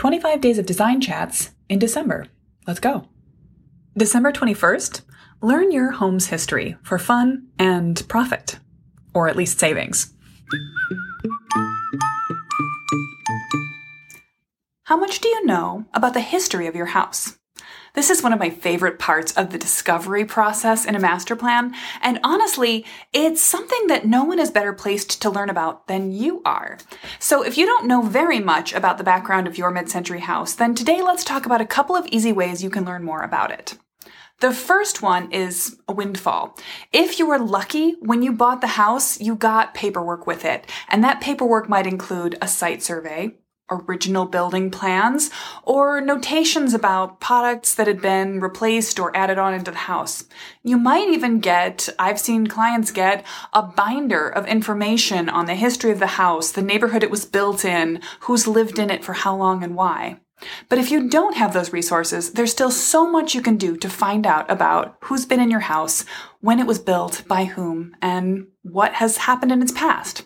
25 days of design chats in December. Let's go. December 21st, learn your home's history for fun and profit, or at least savings. How much do you know about the history of your house? This is one of my favorite parts of the discovery process in a master plan, and honestly, it's something that no one is better placed to learn about than you are. So if you don't know very much about the background of your mid-century house, then today let's talk about a couple of easy ways you can learn more about it. The first one is a windfall. If you were lucky, when you bought the house, you got paperwork with it. And that paperwork might include a site survey, original building plans, or notations about products that had been replaced or added on into the house. You might even get, I've seen clients get, a binder of information on the history of the house, the neighborhood it was built in, who's lived in it for how long and why. But if you don't have those resources, there's still so much you can do to find out about who's been in your house, when it was built, by whom, and what has happened in its past.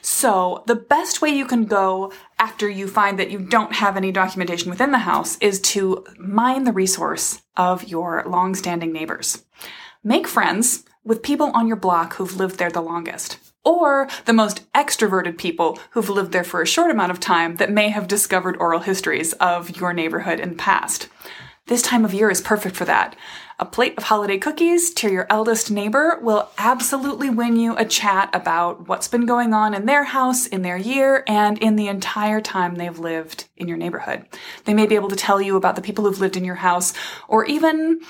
So the best way you can go after you find that you don't have any documentation within the house is to mine the resource of your long-standing neighbors. Make friends with people on your block who've lived there the longest or the most extroverted people who've lived there for a short amount of time that may have discovered oral histories of your neighborhood in the past. This time of year is perfect for that. A plate of holiday cookies to your eldest neighbor will absolutely win you a chat about what's been going on in their house, in their year, and in the entire time they've lived in your neighborhood. They may be able to tell you about the people who've lived in your house, or even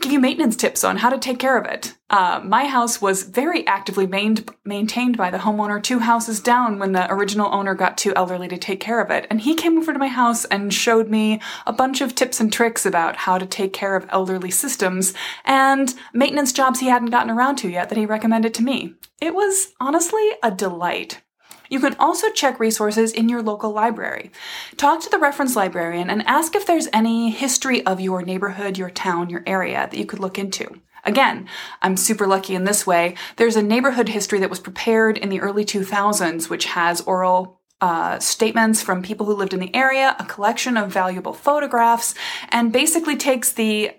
give you maintenance tips on how to take care of it. Uh, my house was very actively main- maintained by the homeowner two houses down when the original owner got too elderly to take care of it. And he came over to my house and showed me a bunch of tips and tricks about how to take care of elderly systems and maintenance jobs he hadn't gotten around to yet that he recommended to me. It was honestly a delight. You can also check resources in your local library. Talk to the reference librarian and ask if there's any history of your neighborhood, your town, your area that you could look into. Again, I'm super lucky in this way. There's a neighborhood history that was prepared in the early 2000s, which has oral uh, statements from people who lived in the area, a collection of valuable photographs, and basically takes the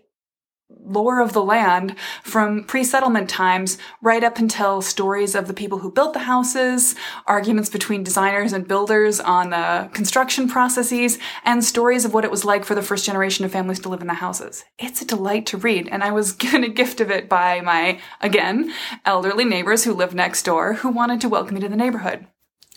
lore of the land from pre-settlement times right up until stories of the people who built the houses, arguments between designers and builders on the construction processes, and stories of what it was like for the first generation of families to live in the houses. It's a delight to read, and I was given a gift of it by my, again, elderly neighbors who live next door who wanted to welcome me to the neighborhood.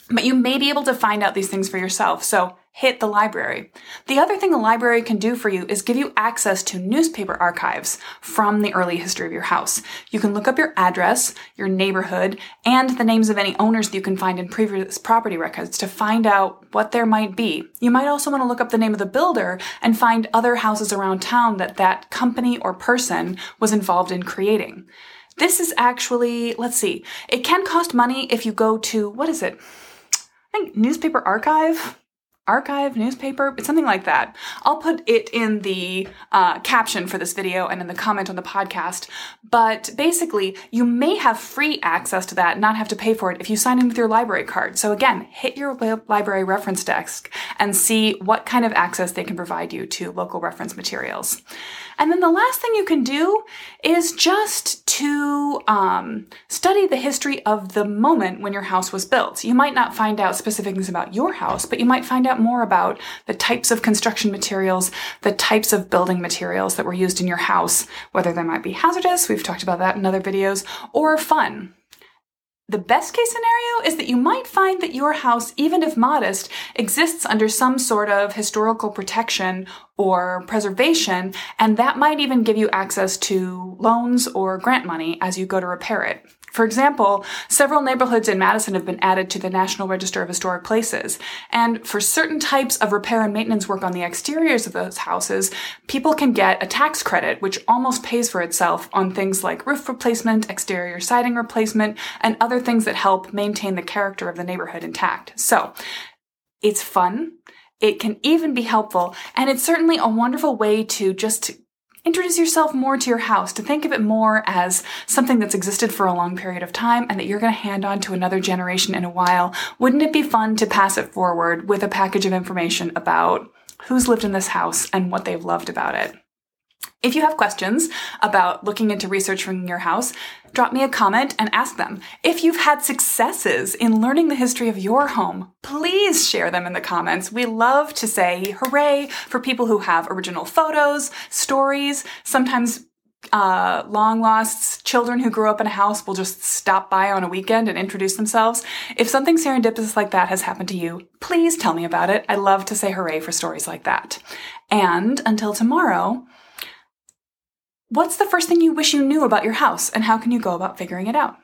But you may be able to find out these things for yourself, so hit the library. The other thing a library can do for you is give you access to newspaper archives from the early history of your house. You can look up your address, your neighborhood, and the names of any owners that you can find in previous property records to find out what there might be. You might also want to look up the name of the builder and find other houses around town that that company or person was involved in creating. This is actually, let's see, it can cost money if you go to, what is it? I think newspaper archive archive newspaper something like that. I'll put it in the uh, caption for this video and in the comment on the podcast. But basically you may have free access to that not have to pay for it if you sign in with your library card. So again hit your library reference desk and see what kind of access they can provide you to local reference materials. And then the last thing you can do is just to um, study the history of the moment when your house was built. You might not find out specific things about your house, but you might find out more about the types of construction materials, the types of building materials that were used in your house, whether they might be hazardous, we've talked about that in other videos, or fun. The best case scenario is that you might find that your house, even if modest, exists under some sort of historical protection or preservation, and that might even give you access to loans or grant money as you go to repair it. For example, several neighborhoods in Madison have been added to the National Register of Historic Places. And for certain types of repair and maintenance work on the exteriors of those houses, people can get a tax credit, which almost pays for itself on things like roof replacement, exterior siding replacement, and other things that help maintain the character of the neighborhood intact. So, it's fun. It can even be helpful, and it's certainly a wonderful way to just introduce yourself more to your house, to think of it more as something that's existed for a long period of time and that you're going to hand on to another generation in a while. Wouldn't it be fun to pass it forward with a package of information about who's lived in this house and what they've loved about it. If you have questions about looking into research from your house, drop me a comment and ask them. If you've had successes in learning the history of your home, please share them in the comments. We love to say hooray for people who have original photos, stories, sometimes uh, long lost children who grew up in a house will just stop by on a weekend and introduce themselves. If something serendipitous like that has happened to you, please tell me about it. I love to say hooray for stories like that. And until tomorrow, What's the first thing you wish you knew about your house, and how can you go about figuring it out?